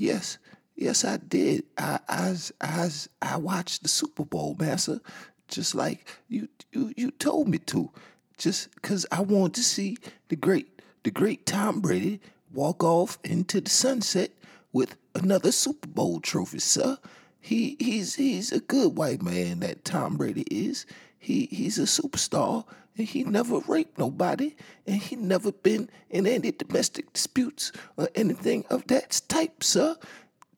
Yes, yes, I did. I I I, I watched the Super Bowl, Massa, just like you you you told me to, just because I wanted to see the great the great Tom Brady walk off into the sunset with another Super Bowl trophy, sir. He he's he's a good white man that Tom Brady is. He he's a superstar and he never raped nobody and he never been in any domestic disputes or anything of that type, sir.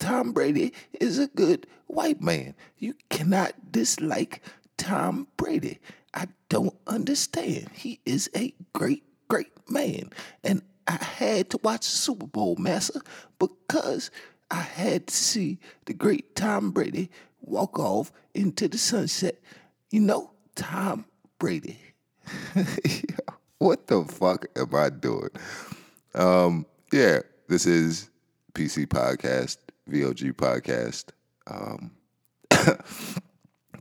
Tom Brady is a good white man. You cannot dislike Tom Brady. I don't understand. He is a great, great man. And I had to watch the Super Bowl, Massa, because I had to see the great Tom Brady walk off into the sunset. You know, Tom Brady. what the fuck am I doing? Um, yeah, this is PC Podcast, VOG Podcast. Um,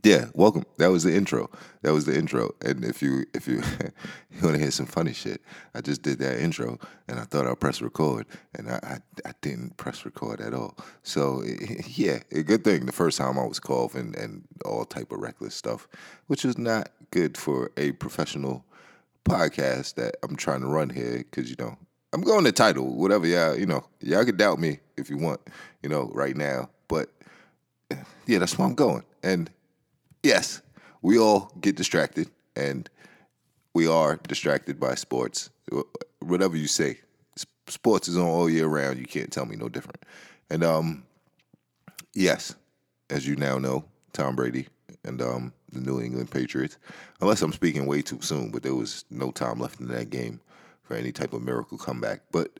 Yeah, welcome. That was the intro. That was the intro. And if you if you you want to hear some funny shit, I just did that intro, and I thought I'd press record, and I I, I didn't press record at all. So yeah, a good thing. The first time I was coughing and all type of reckless stuff, which is not good for a professional podcast that I'm trying to run here, because you know I'm going to title whatever y'all you know y'all can doubt me if you want you know right now, but yeah, that's where I'm going and yes, we all get distracted, and we are distracted by sports. Whatever you say, sports is on all year round. You can't tell me no different. And um, yes, as you now know, Tom Brady and um, the New England Patriots. Unless I'm speaking way too soon, but there was no time left in that game for any type of miracle comeback. But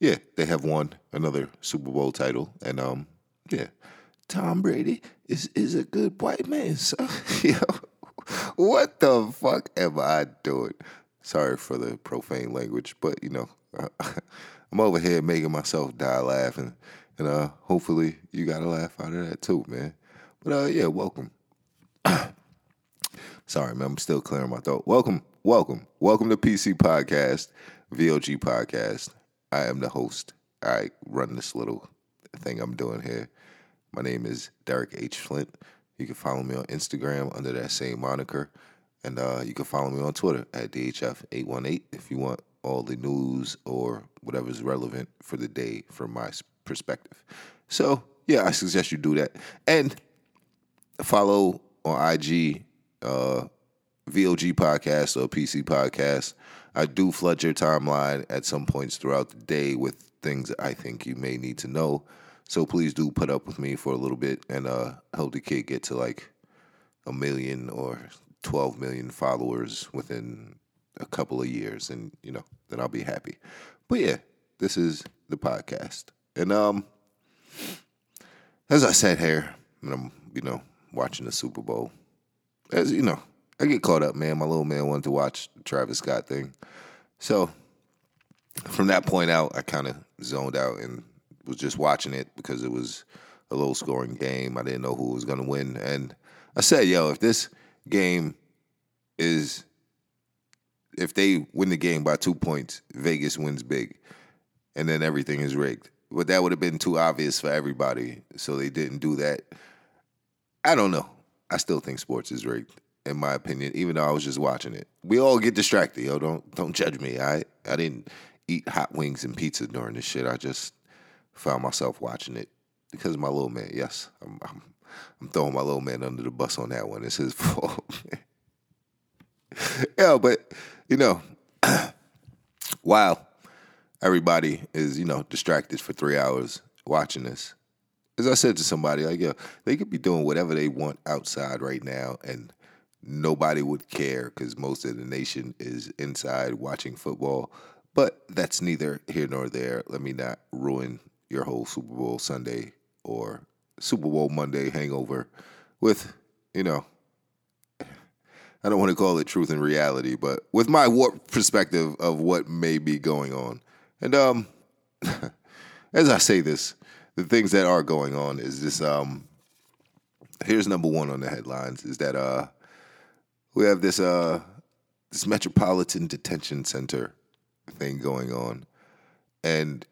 yeah, they have won another Super Bowl title, and um, yeah, Tom Brady is is a good white man. So, what the fuck am I doing? Sorry for the profane language, but you know, I'm over here making myself die laughing, and uh, hopefully you got a laugh out of that too, man. But uh, yeah, welcome. Sorry, man, I'm still clearing my throat. Welcome, welcome, welcome to PC Podcast, VOG Podcast. I am the host. I run this little thing I'm doing here. My name is Derek H. Flint. You can follow me on Instagram under that same moniker. And uh, you can follow me on Twitter at DHF818 if you want all the news or whatever is relevant for the day from my perspective. So, yeah, I suggest you do that. And follow on IG uh, VOG Podcast or PC Podcast. I do flood your timeline at some points throughout the day with things I think you may need to know. So please do put up with me for a little bit and uh, help the kid get to like a million or 12 million followers within a couple of years and you know then I'll be happy. But yeah, this is the podcast. And um as I sat here and I'm, you know, watching the Super Bowl, as you know, I get caught up, man. My little man wanted to watch the Travis Scott thing. So from that point out, I kind of zoned out and was just watching it because it was a low scoring game. I didn't know who was going to win. And I said, yo, if this game is, if they win the game by two points, Vegas wins big. And then everything is rigged. But that would have been too obvious for everybody. So they didn't do that. I don't know. I still think sports is rigged, in my opinion, even though I was just watching it. We all get distracted, yo. Don't don't judge me. I I didn't eat hot wings and pizza during this shit. I just found myself watching it because my little man. Yes, I'm, I'm, I'm throwing my little man under the bus on that one. It's his fault. yeah, but you know, while everybody is you know distracted for three hours watching this, as I said to somebody, like, yo, they could be doing whatever they want outside right now, and nobody would care because most of the nation is inside watching football. But that's neither here nor there. Let me not ruin your whole Super Bowl Sunday or Super Bowl Monday hangover with, you know, I don't want to call it truth and reality, but with my warped perspective of what may be going on. And um, as I say this, the things that are going on is this. Um, here's number one on the headlines: is that uh, we have this uh, this Metropolitan Detention Center thing going on, and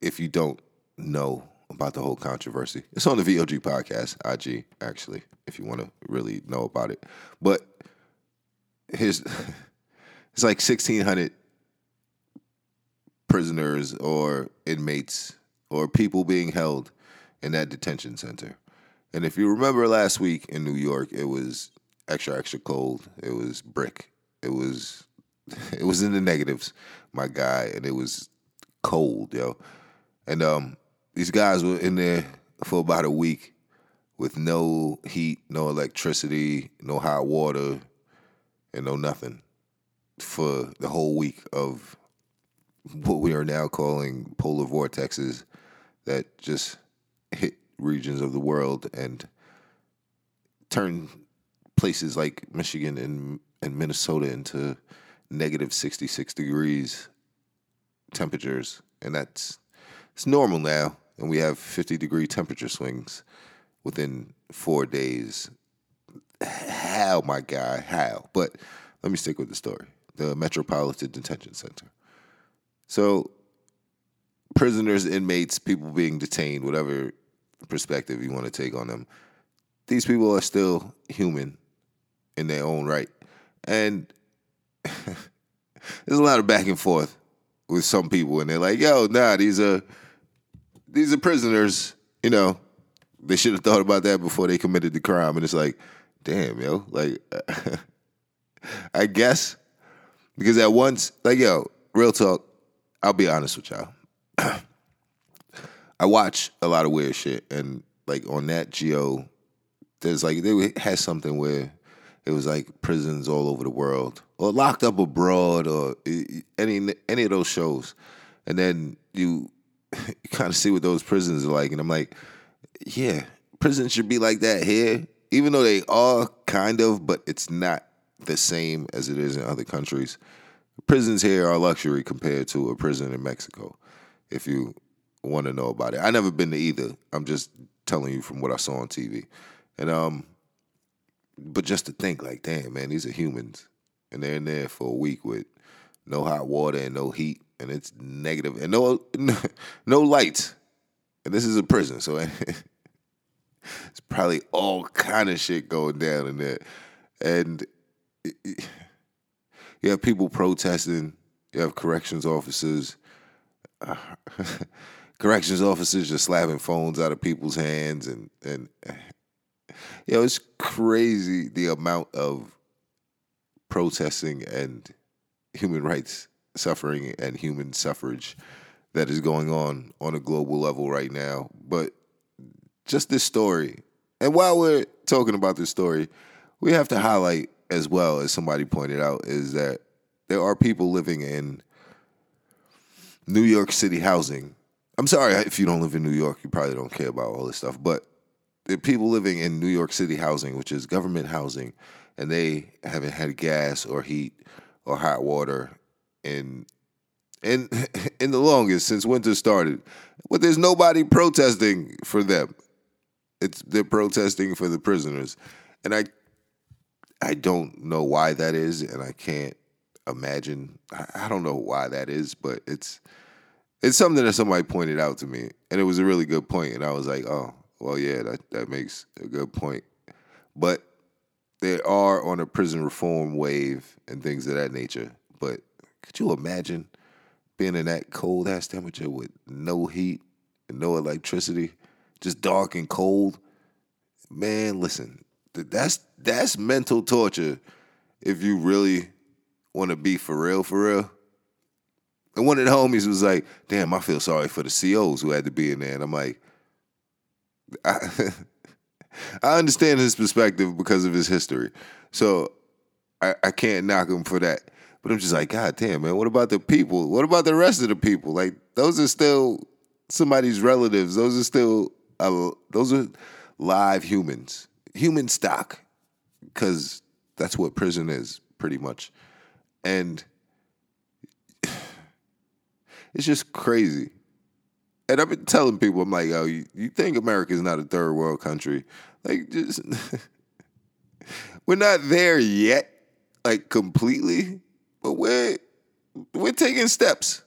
if you don't know about the whole controversy. It's on the VOG podcast, IG, actually, if you want to really know about it. But here's it's like sixteen hundred prisoners or inmates or people being held in that detention center. And if you remember last week in New York, it was extra extra cold. It was brick. It was it was in the negatives, my guy, and it was cold, yo. And um these guys were in there for about a week with no heat, no electricity, no hot water, and no nothing for the whole week of what we are now calling polar vortexes that just hit regions of the world and turn places like Michigan and, and Minnesota into negative 66 degrees temperatures. And that's it's normal now. And we have 50 degree temperature swings within four days. How, my guy, how? But let me stick with the story the Metropolitan Detention Center. So, prisoners, inmates, people being detained, whatever perspective you want to take on them, these people are still human in their own right. And there's a lot of back and forth with some people, and they're like, yo, nah, these are these are prisoners, you know. They should have thought about that before they committed the crime. And it's like, damn, yo, like I guess because at once, like, yo, real talk, I'll be honest with y'all. I watch a lot of weird shit, and like on Nat Geo, there's like they had something where it was like prisons all over the world, or locked up abroad, or any any of those shows, and then you, you kind of see what those prisons are like, and I'm like, yeah, prisons should be like that here, even though they are kind of, but it's not the same as it is in other countries. Prisons here are luxury compared to a prison in Mexico. If you want to know about it. I never been to either. I'm just telling you from what I saw on TV. And um but just to think like, damn, man, these are humans. And they're in there for a week with no hot water and no heat and it's negative and no no, no lights. And this is a prison, so it's probably all kind of shit going down in there. And it, it, you have people protesting, you have corrections officers uh, corrections officers just slapping phones out of people's hands and and you know it's crazy the amount of protesting and human rights suffering and human suffrage that is going on on a global level right now but just this story and while we're talking about this story we have to highlight as well as somebody pointed out is that there are people living in New York City housing I'm sorry if you don't live in New York, you probably don't care about all this stuff. But the people living in New York City housing, which is government housing, and they haven't had gas or heat or hot water in in in the longest since winter started. But there's nobody protesting for them. It's they're protesting for the prisoners. And I I don't know why that is, and I can't imagine I, I don't know why that is, but it's it's something that somebody pointed out to me, and it was a really good point, and I was like, oh, well, yeah, that that makes a good point. But they are on a prison reform wave and things of that nature. But could you imagine being in that cold ass temperature with no heat and no electricity, just dark and cold? Man, listen, that's that's mental torture if you really want to be for real, for real. And one of the homies was like, damn, I feel sorry for the COs who had to be in there. And I'm like, I, I understand his perspective because of his history. So I, I can't knock him for that. But I'm just like, God damn, man, what about the people? What about the rest of the people? Like, those are still somebody's relatives. Those are still, uh, those are live humans, human stock, because that's what prison is, pretty much. And it's just crazy. And I've been telling people, I'm like, yo, you, you think America's not a third world country? Like, just we're not there yet, like completely, but we're we're taking steps.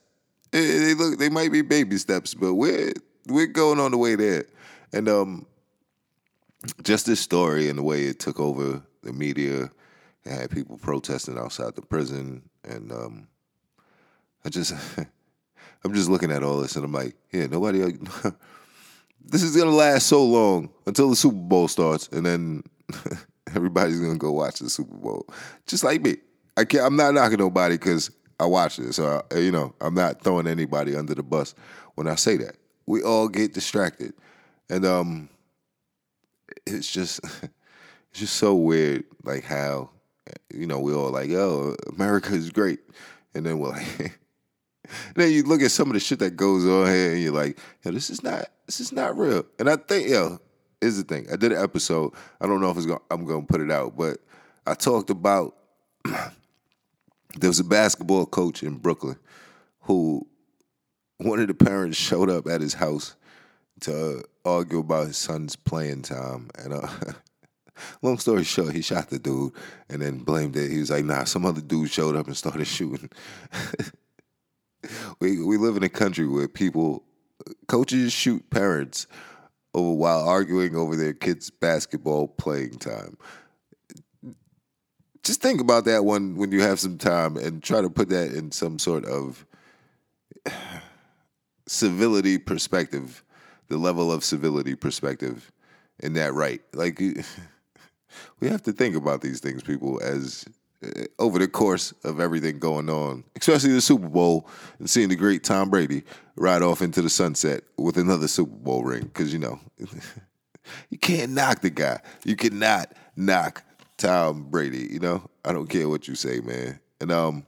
They look, they might be baby steps, but we're we're going on the way there. And um, just this story and the way it took over the media and had people protesting outside the prison, and um, I just, I'm just looking at all this, and I'm like, yeah, nobody. this is gonna last so long until the Super Bowl starts, and then everybody's gonna go watch the Super Bowl, just like me. I can't. I'm not knocking nobody because I watch it, so I, you know I'm not throwing anybody under the bus when I say that. We all get distracted, and um, it's just it's just so weird, like how you know we all like, oh, America is great, and then we're like. then you look at some of the shit that goes on here, and you're like, "Yo, this is not, this is not real." And I think, yo, is the thing. I did an episode. I don't know if it's going. I'm going to put it out, but I talked about there was a basketball coach in Brooklyn who one of the parents showed up at his house to argue about his son's playing time, and uh, long story short, he shot the dude and then blamed it. He was like, "Nah, some other dude showed up and started shooting." we we live in a country where people coaches shoot parents over while arguing over their kids' basketball playing time. Just think about that one when you have some time and try to put that in some sort of civility perspective, the level of civility perspective in that right. Like we have to think about these things, people, as uh, over the course of everything going on, especially the Super Bowl and seeing the great Tom Brady ride off into the sunset with another Super Bowl ring. Because, you know, you can't knock the guy. You cannot knock Tom Brady. You know, I don't care what you say, man. And um,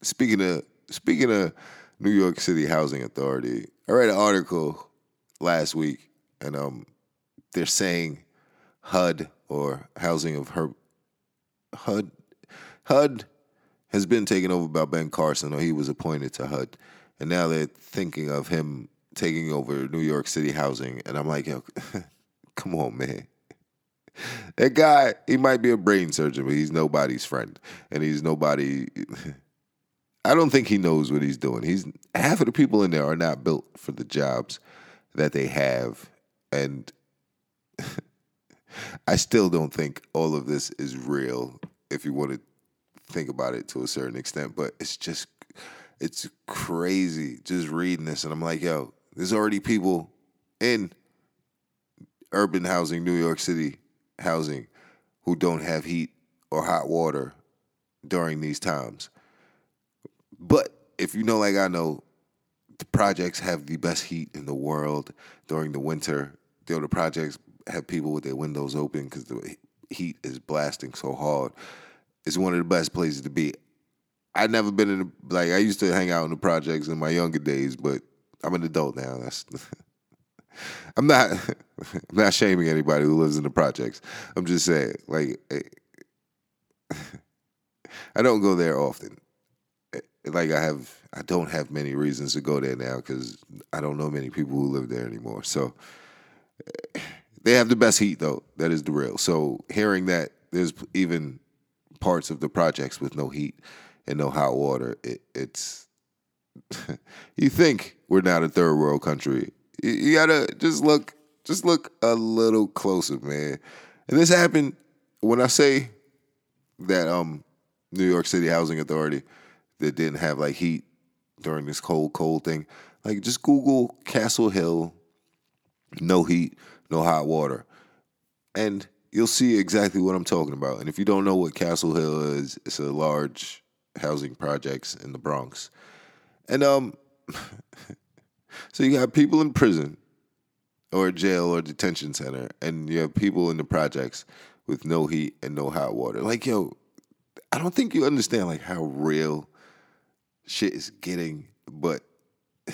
speaking of speaking of New York City Housing Authority, I read an article last week, and um, they're saying HUD or Housing of Her HUD HUD has been taken over by Ben Carson, or he was appointed to HUD, and now they're thinking of him taking over New York City housing. And I'm like, yo, come on, man. That guy, he might be a brain surgeon, but he's nobody's friend, and he's nobody. I don't think he knows what he's doing. He's half of the people in there are not built for the jobs that they have, and I still don't think all of this is real. If you want to think about it to a certain extent, but it's just it's crazy just reading this and I'm like, yo, there's already people in urban housing, New York City housing who don't have heat or hot water during these times. But if you know like I know, the projects have the best heat in the world during the winter. The projects have people with their windows open because the heat is blasting so hard it's one of the best places to be. I've never been in the, like I used to hang out in the projects in my younger days, but I'm an adult now. That's I'm not I'm not shaming anybody who lives in the projects. I'm just saying like eh, I don't go there often. Eh, like I have I don't have many reasons to go there now cuz I don't know many people who live there anymore. So eh, they have the best heat though. That is the real. So hearing that there's even parts of the projects with no heat and no hot water. It, it's you think we're not a third world country. You, gotta just look, just look a little closer, man. And this happened when I say that um New York City Housing Authority that didn't have like heat during this cold, cold thing. Like just Google Castle Hill, no heat, no hot water. And you'll see exactly what I'm talking about. And if you don't know what Castle Hill is, it's a large housing projects in the Bronx. And um so you got people in prison or jail or detention center and you have people in the projects with no heat and no hot water. Like yo, I don't think you understand like how real shit is getting, but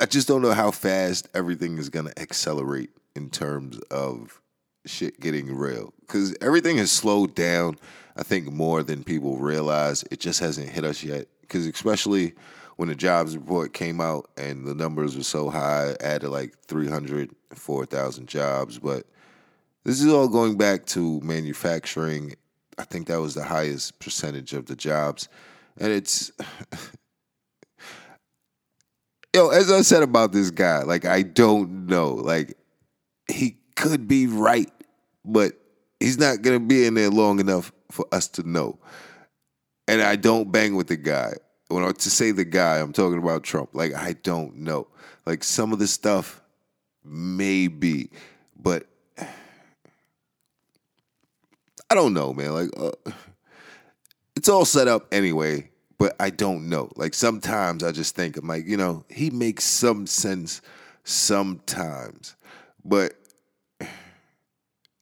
I just don't know how fast everything is to accelerate in terms of shit getting real because everything has slowed down. I think more than people realize. It just hasn't hit us yet. Because especially when the jobs report came out and the numbers were so high, added like 300, 4,000 jobs. But this is all going back to manufacturing. I think that was the highest percentage of the jobs. And it's yo, as I said about this guy, like I don't know. Like he could be right, but he's not gonna be in there long enough for us to know. And I don't bang with the guy. When I to say the guy, I'm talking about Trump. Like I don't know. Like some of the stuff, maybe, but I don't know, man. Like uh, it's all set up anyway, but I don't know. Like sometimes I just think I'm like, you know, he makes some sense sometimes, but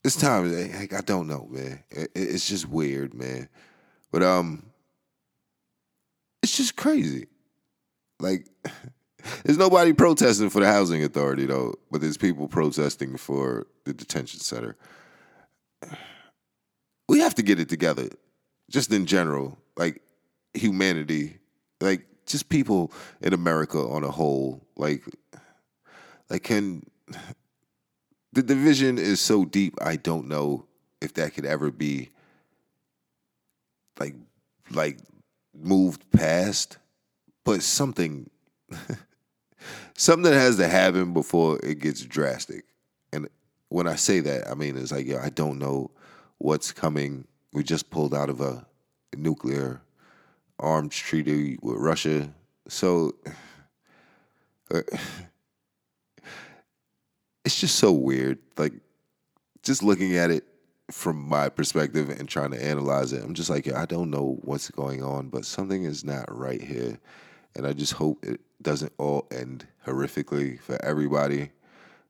it's times like I don't know, man. It, it's just weird, man. But um, it's just crazy. Like, there's nobody protesting for the housing authority though, but there's people protesting for the detention center. We have to get it together, just in general, like humanity, like just people in America on a whole, like, like can the division is so deep. I don't know if that could ever be like like moved past, but something something that has to happen before it gets drastic. And when I say that, I mean it's like, yeah, I don't know what's coming. We just pulled out of a nuclear arms treaty with Russia. So it's just so weird. Like just looking at it from my perspective and trying to analyze it, I'm just like, I don't know what's going on, but something is not right here. And I just hope it doesn't all end horrifically for everybody.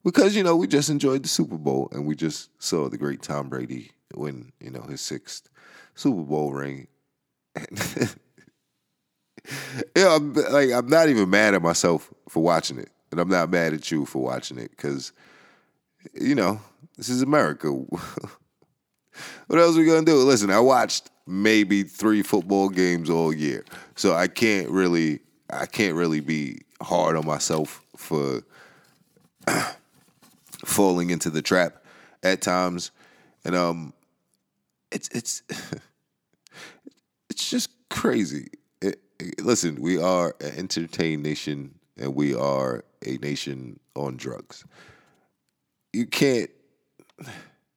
Because, you know, we just enjoyed the Super Bowl and we just saw the great Tom Brady win, you know, his sixth Super Bowl ring. yeah, I'm, like I'm not even mad at myself for watching it, and I'm not mad at you for watching it because, you know, this is America. what else are we gonna do? Listen, I watched maybe three football games all year, so I can't really, I can't really be hard on myself for falling into the trap at times, and um, it's it's it's just crazy. It, it, listen, we are an entertained nation, and we are a nation on drugs. You can't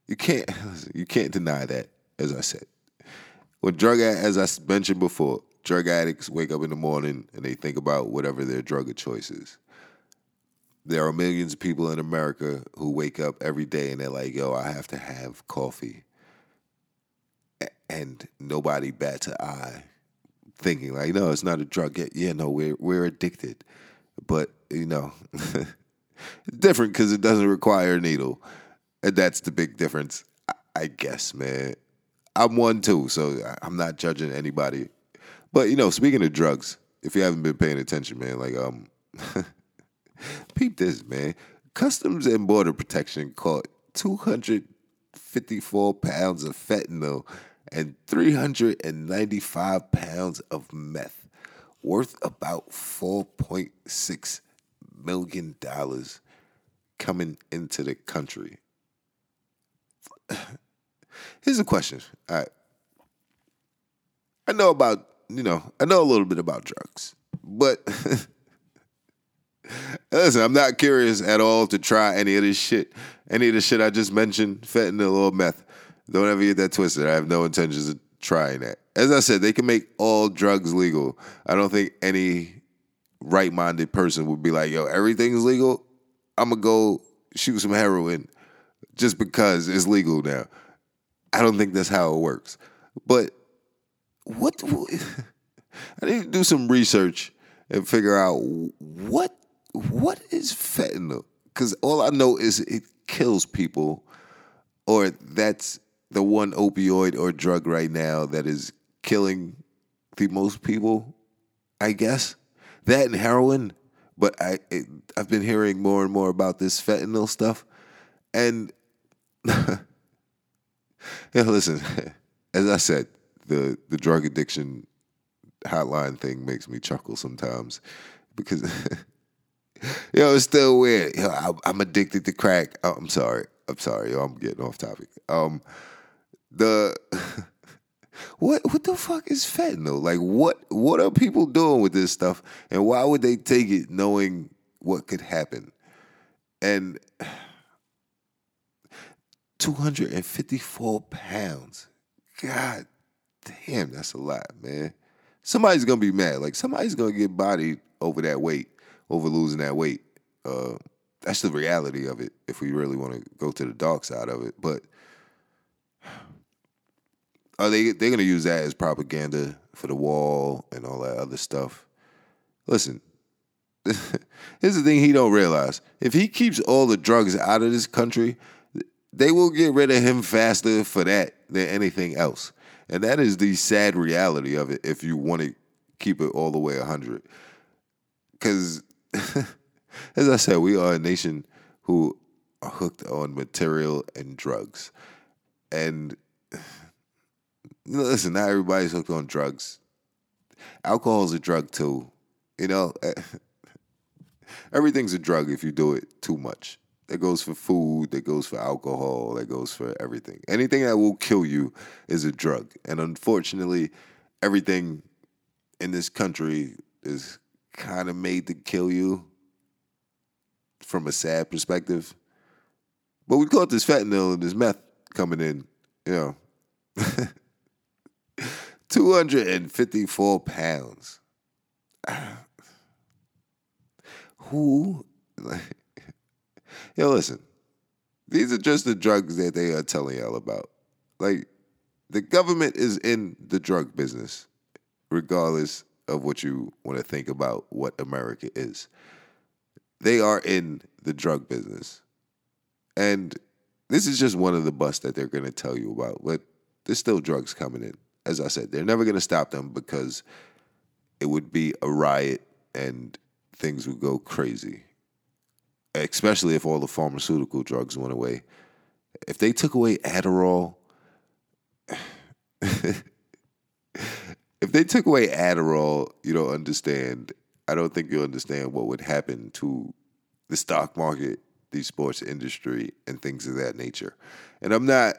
you can't you can't deny that, as I said. When drug as I mentioned before, drug addicts wake up in the morning and they think about whatever their drug of choice is. There are millions of people in America who wake up every day and they're like, yo, I have to have coffee. And nobody bats an eye thinking like, no, it's not a drug. Yeah, no, we're we're addicted. But, you know, different because it doesn't require a needle. And that's the big difference, I guess, man. I'm one too, so I'm not judging anybody. But you know, speaking of drugs, if you haven't been paying attention, man, like um, peep this, man. Customs and Border Protection caught 254 pounds of fentanyl and 395 pounds of meth, worth about 4.6 million dollars, coming into the country. Here's a question. Right. I know about, you know, I know a little bit about drugs, but listen, I'm not curious at all to try any of this shit. Any of the shit I just mentioned, fentanyl or meth. Don't ever get that twisted. I have no intentions of trying that. As I said, they can make all drugs legal. I don't think any right minded person would be like, yo, everything's legal. I'm to go shoot some heroin just because it's legal now. I don't think that's how it works. But what I need to do some research and figure out what what is fentanyl because all I know is it kills people, or that's the one opioid or drug right now that is killing the most people. I guess that and heroin, but I it, I've been hearing more and more about this fentanyl stuff, and yeah, listen, as I said, the the drug addiction hotline thing makes me chuckle sometimes because yo, it's still weird. Yo, I, I'm addicted to crack. Oh, I'm sorry. I'm sorry. Yo, I'm getting off topic. Um, the What what the fuck is fentanyl? Like what what are people doing with this stuff and why would they take it knowing what could happen? And 254 pounds. God damn, that's a lot, man. Somebody's gonna be mad. Like somebody's gonna get bodied over that weight, over losing that weight. Uh, that's the reality of it. If we really want to go to the dark side of it, but are they they're gonna use that as propaganda for the wall and all that other stuff? Listen, here's the thing he don't realize: if he keeps all the drugs out of this country, they will get rid of him faster for that than anything else. And that is the sad reality of it if you want to keep it all the way 100. Because, as I said, we are a nation who are hooked on material and drugs. And listen, not everybody's hooked on drugs. Alcohol is a drug too. You know, everything's a drug if you do it too much. That goes for food, that goes for alcohol, that goes for everything. Anything that will kill you is a drug. And unfortunately, everything in this country is kind of made to kill you from a sad perspective. But we caught this fentanyl and this meth coming in, you know. 254 pounds. Who Yo, listen. These are just the drugs that they are telling y'all about. Like, the government is in the drug business, regardless of what you want to think about what America is. They are in the drug business. And this is just one of the busts that they're going to tell you about. But there's still drugs coming in. As I said, they're never going to stop them because it would be a riot and things would go crazy especially if all the pharmaceutical drugs went away. If they took away Adderall, if they took away Adderall, you don't understand. I don't think you understand what would happen to the stock market, the sports industry, and things of that nature. And I'm not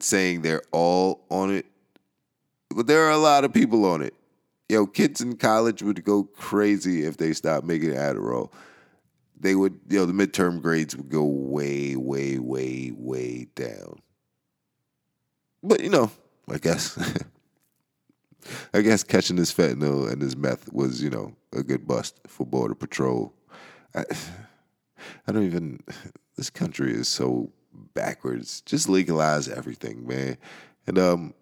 saying they're all on it, but there are a lot of people on it. Yo, kids in college would go crazy if they stopped making Adderall they would, you know, the midterm grades would go way, way, way, way down. But you know, I guess, I guess catching this fentanyl and this meth was, you know, a good bust for border patrol. I, I don't even. This country is so backwards. Just legalize everything, man, and um,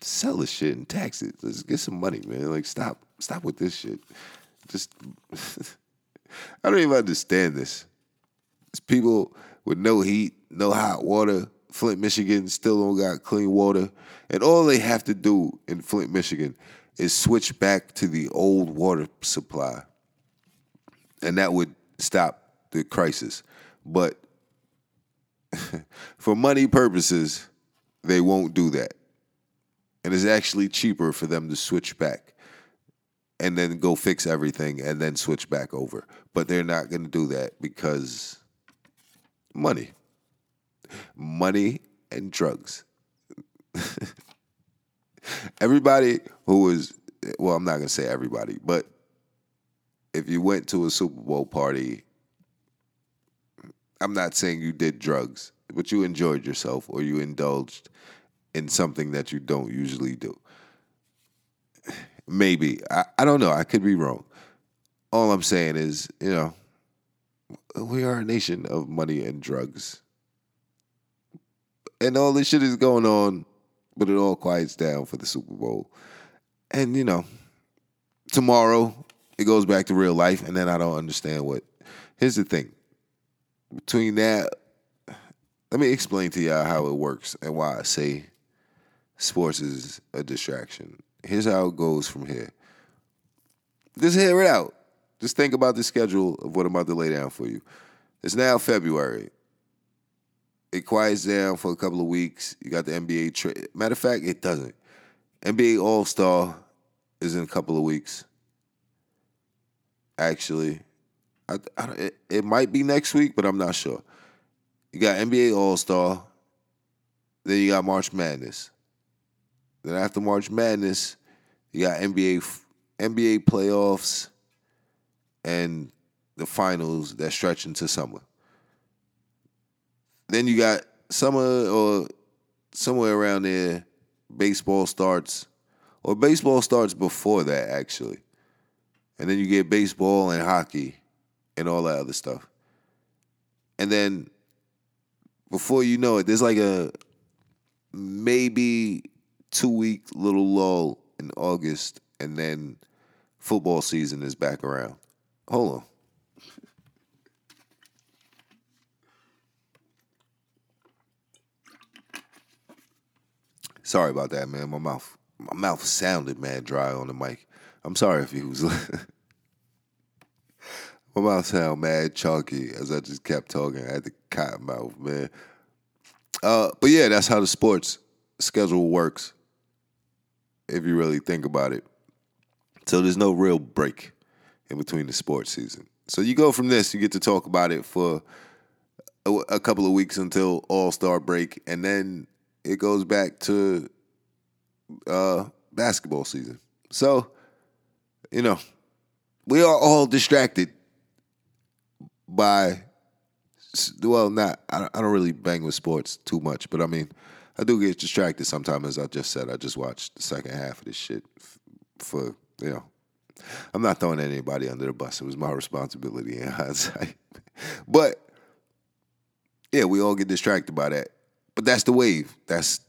sell this shit and tax it. Let's get some money, man. Like stop, stop with this shit. Just. I don't even understand this. It's people with no heat, no hot water. Flint, Michigan still don't got clean water. And all they have to do in Flint, Michigan is switch back to the old water supply. And that would stop the crisis. But for money purposes, they won't do that. And it's actually cheaper for them to switch back and then go fix everything and then switch back over. But they're not going to do that because money. Money and drugs. everybody who was, well, I'm not going to say everybody, but if you went to a Super Bowl party, I'm not saying you did drugs, but you enjoyed yourself or you indulged in something that you don't usually do. Maybe. I, I don't know. I could be wrong. All I'm saying is, you know, we are a nation of money and drugs. And all this shit is going on, but it all quiets down for the Super Bowl. And, you know, tomorrow it goes back to real life, and then I don't understand what. Here's the thing between that, let me explain to y'all how it works and why I say sports is a distraction here's how it goes from here. Just hear it out. Just think about the schedule of what I'm about to lay down for you. It's now February. It quiets down for a couple of weeks. You got the NBA trade. Matter of fact, it doesn't. NBA All Star is in a couple of weeks. Actually, I, I, it, it might be next week, but I'm not sure. You got NBA All Star. Then you got March Madness. Then after March Madness, you got NBA NBA playoffs and the finals that stretch into summer. Then you got summer or somewhere around there, baseball starts, or baseball starts before that actually, and then you get baseball and hockey and all that other stuff, and then before you know it, there's like a maybe two week little lull in August, and then football season is back around. Hold on. Sorry about that, man. My mouth, my mouth sounded mad dry on the mic. I'm sorry if you was. my mouth sound mad chalky as I just kept talking. I had the cotton mouth, man. Uh, but yeah, that's how the sports schedule works. If you really think about it, so there's no real break in between the sports season. So you go from this, you get to talk about it for a, a couple of weeks until All Star break, and then it goes back to uh, basketball season. So, you know, we are all distracted by, well, not, I don't really bang with sports too much, but I mean, I do get distracted sometimes, as I just said. I just watched the second half of this shit for, you know, I'm not throwing anybody under the bus. It was my responsibility in hindsight. but, yeah, we all get distracted by that. But that's the wave. That's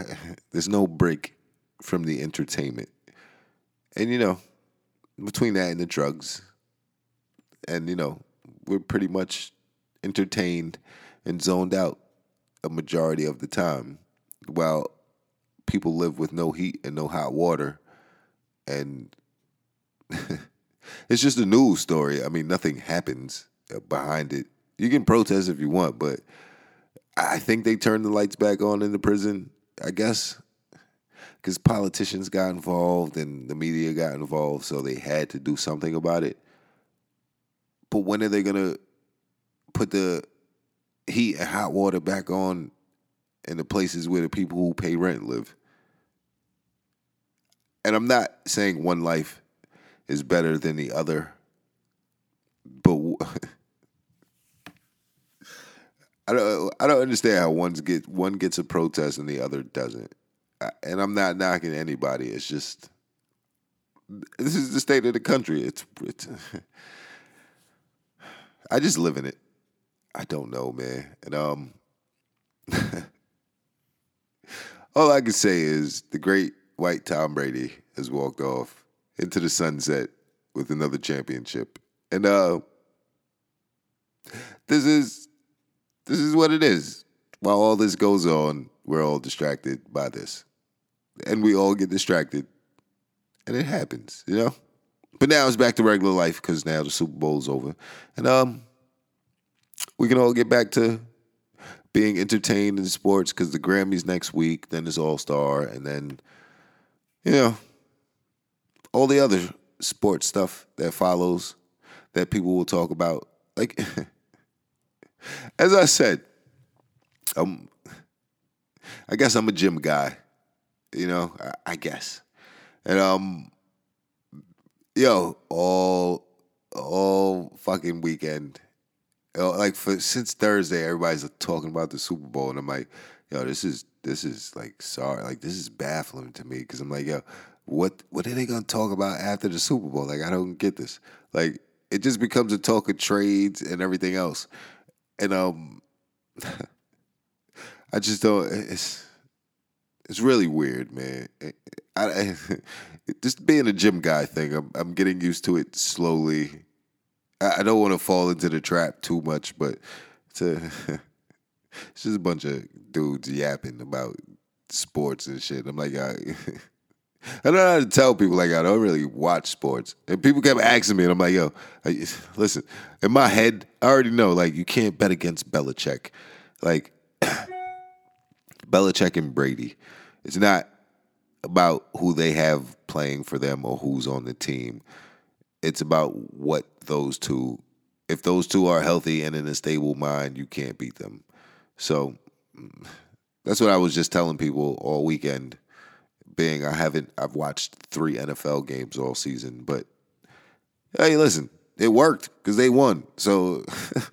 there's no break from the entertainment. And you know, between that and the drugs, and you know, we're pretty much entertained and zoned out a majority of the time while people live with no heat and no hot water and it's just a news story. I mean, nothing happens behind it. You can protest if you want, but I think they turned the lights back on in the prison, I guess, because politicians got involved and the media got involved, so they had to do something about it. But when are they going to put the heat and hot water back on in the places where the people who pay rent live? And I'm not saying one life is better than the other, but. I don't I don't understand how one's get one gets a protest and the other doesn't. And I'm not knocking anybody. It's just this is the state of the country. It's, it's I just live in it. I don't know, man. And um all I can say is the great white Tom Brady has walked off into the sunset with another championship. And uh this is this is what it is. While all this goes on, we're all distracted by this. And we all get distracted. And it happens, you know? But now it's back to regular life because now the Super Bowl's over. And um we can all get back to being entertained in sports because the Grammys next week, then it's All Star, and then, you know, all the other sports stuff that follows that people will talk about. Like As I said, um, I guess I'm a gym guy. You know, I, I guess, and um, yo, all all fucking weekend, like for since Thursday, everybody's talking about the Super Bowl, and I'm like, yo, this is this is like sorry, like this is baffling to me because I'm like, yo, what what are they gonna talk about after the Super Bowl? Like, I don't get this. Like, it just becomes a talk of trades and everything else and um, I just don't. It's it's really weird, man. I, I, just being a gym guy thing. I'm I'm getting used to it slowly. I, I don't want to fall into the trap too much, but it's it's just a bunch of dudes yapping about sports and shit. I'm like, I, I don't know how to tell people like I don't really watch sports, and people kept asking me, and I'm like, yo, listen. In my head, I already know like you can't bet against Belichick, like Belichick and Brady. It's not about who they have playing for them or who's on the team. It's about what those two. If those two are healthy and in a stable mind, you can't beat them. So mm, that's what I was just telling people all weekend being I haven't I've watched three NFL games all season, but hey, listen, it worked because they won. So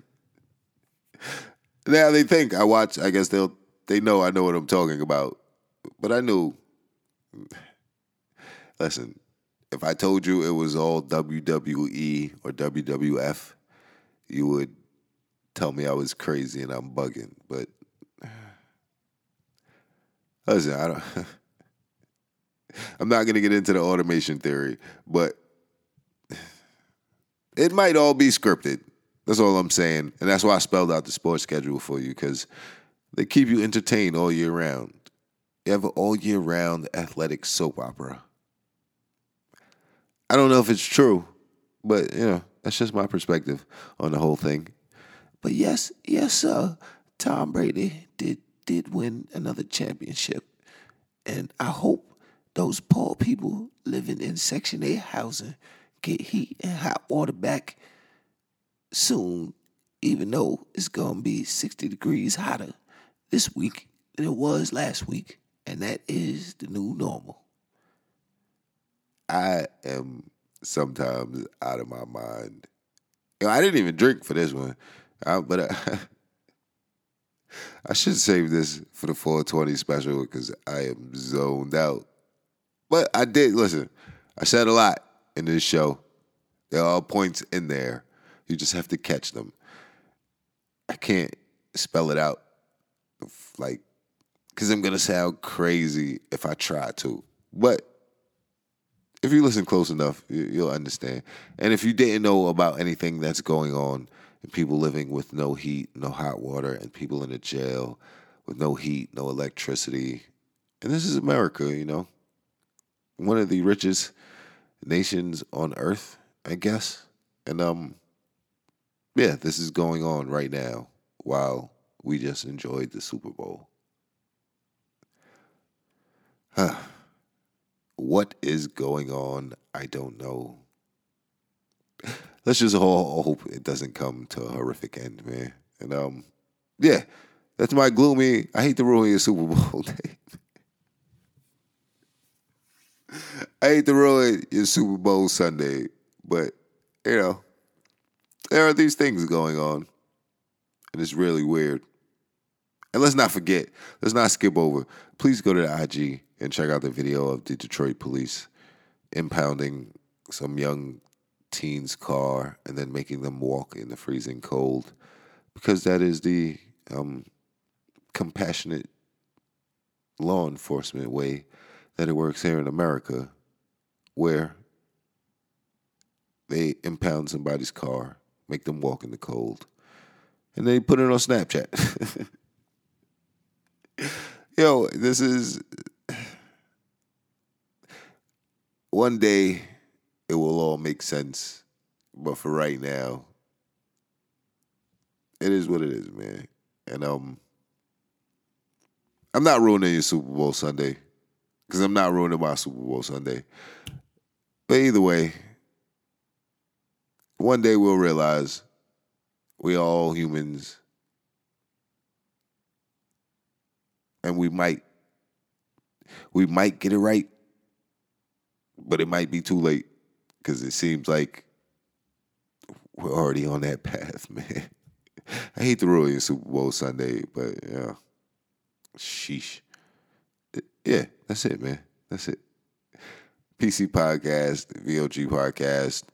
now they think I watch. I guess they'll they know I know what I'm talking about. But I knew. Listen, if I told you it was all WWE or WWF, you would tell me I was crazy and I'm bugging. But listen, I don't. I'm not going to get into the automation theory, but it might all be scripted. That's all I'm saying. And that's why I spelled out the sports schedule for you because they keep you entertained all year round. You have an all year round athletic soap opera. I don't know if it's true, but you know, that's just my perspective on the whole thing. But yes, yes, sir. Tom Brady did did win another championship. And I hope those poor people living in Section 8 housing get heat and hot water back soon, even though it's going to be 60 degrees hotter this week than it was last week. And that is the new normal. I am sometimes out of my mind. You know, I didn't even drink for this one, but I, I should save this for the 420 special because I am zoned out. But I did listen. I said a lot in this show. There are points in there. You just have to catch them. I can't spell it out like because I'm gonna sound crazy if I try to. But if you listen close enough, you'll understand. And if you didn't know about anything that's going on, and people living with no heat, no hot water, and people in a jail with no heat, no electricity, and this is America, you know, one of the richest nations on earth, I guess. And um, yeah, this is going on right now while we just enjoyed the Super Bowl. Huh. What is going on? I don't know. Let's just all hope it doesn't come to a horrific end, man. And um, yeah, that's my gloomy. I hate to ruin your Super Bowl day. I hate to ruin your Super Bowl Sunday, but you know, there are these things going on, and it's really weird. And let's not forget, let's not skip over. Please go to the IG and check out the video of the Detroit police impounding some young teen's car and then making them walk in the freezing cold because that is the um, compassionate law enforcement way that it works here in America, where they impound somebody's car, make them walk in the cold, and they put it on Snapchat. Yo, this is one day it will all make sense. But for right now, it is what it is, man. And um I'm not ruining your Super Bowl Sunday. Because I'm not ruining my Super Bowl Sunday. But either way, one day we'll realize we are all humans. And we might we might get it right, but it might be too late because it seems like we're already on that path, man. I hate the ruin Super Bowl Sunday, but yeah, sheesh. Yeah, that's it, man. That's it. PC podcast, VOG podcast.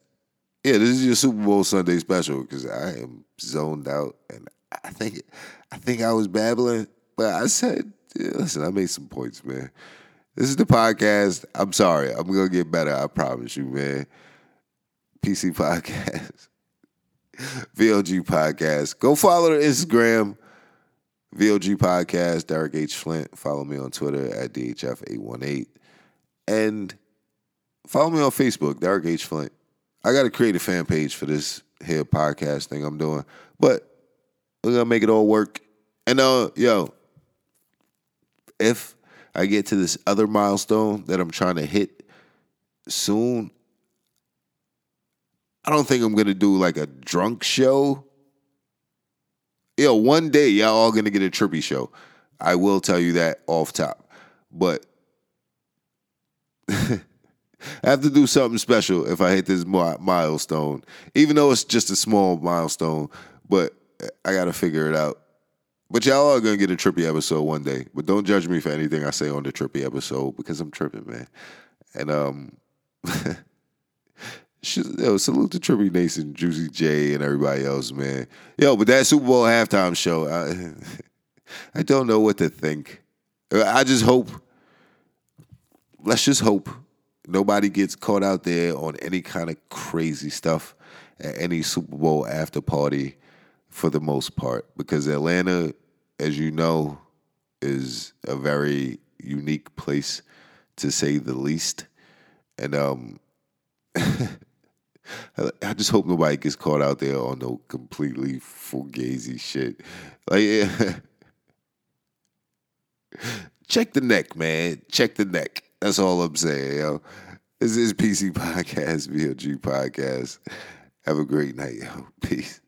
Yeah, this is your Super Bowl Sunday special because I am zoned out, and I think I think I was babbling, but I said, listen, I made some points, man. This is the podcast. I'm sorry. I'm gonna get better. I promise you, man. PC podcast, VLG podcast. Go follow the Instagram, VLG podcast. Derek H Flint. Follow me on Twitter at DHF818, and follow me on Facebook, Derek H Flint. I got to create a fan page for this here podcast thing I'm doing, but we're gonna make it all work. And uh, yo, if I get to this other milestone that I'm trying to hit soon, I don't think I'm gonna do like a drunk show. Yo, one day y'all all gonna get a trippy show. I will tell you that off top. But I have to do something special if I hit this milestone, even though it's just a small milestone. But I got to figure it out. But y'all are gonna get a trippy episode one day. But don't judge me for anything I say on the trippy episode because I'm tripping, man. And um, yo, salute to Trippy Nation, Juicy J, and everybody else, man. Yo, but that Super Bowl halftime show, I, I don't know what to think. I just hope. Let's just hope nobody gets caught out there on any kind of crazy stuff at any Super Bowl after party for the most part because Atlanta, as you know, is a very unique place to say the least. And um I just hope nobody gets caught out there on no completely fugazi shit. Like check the neck, man. Check the neck. That's all I'm saying, yo. This is PC Podcast, VLG Podcast. Have a great night, yo. Peace.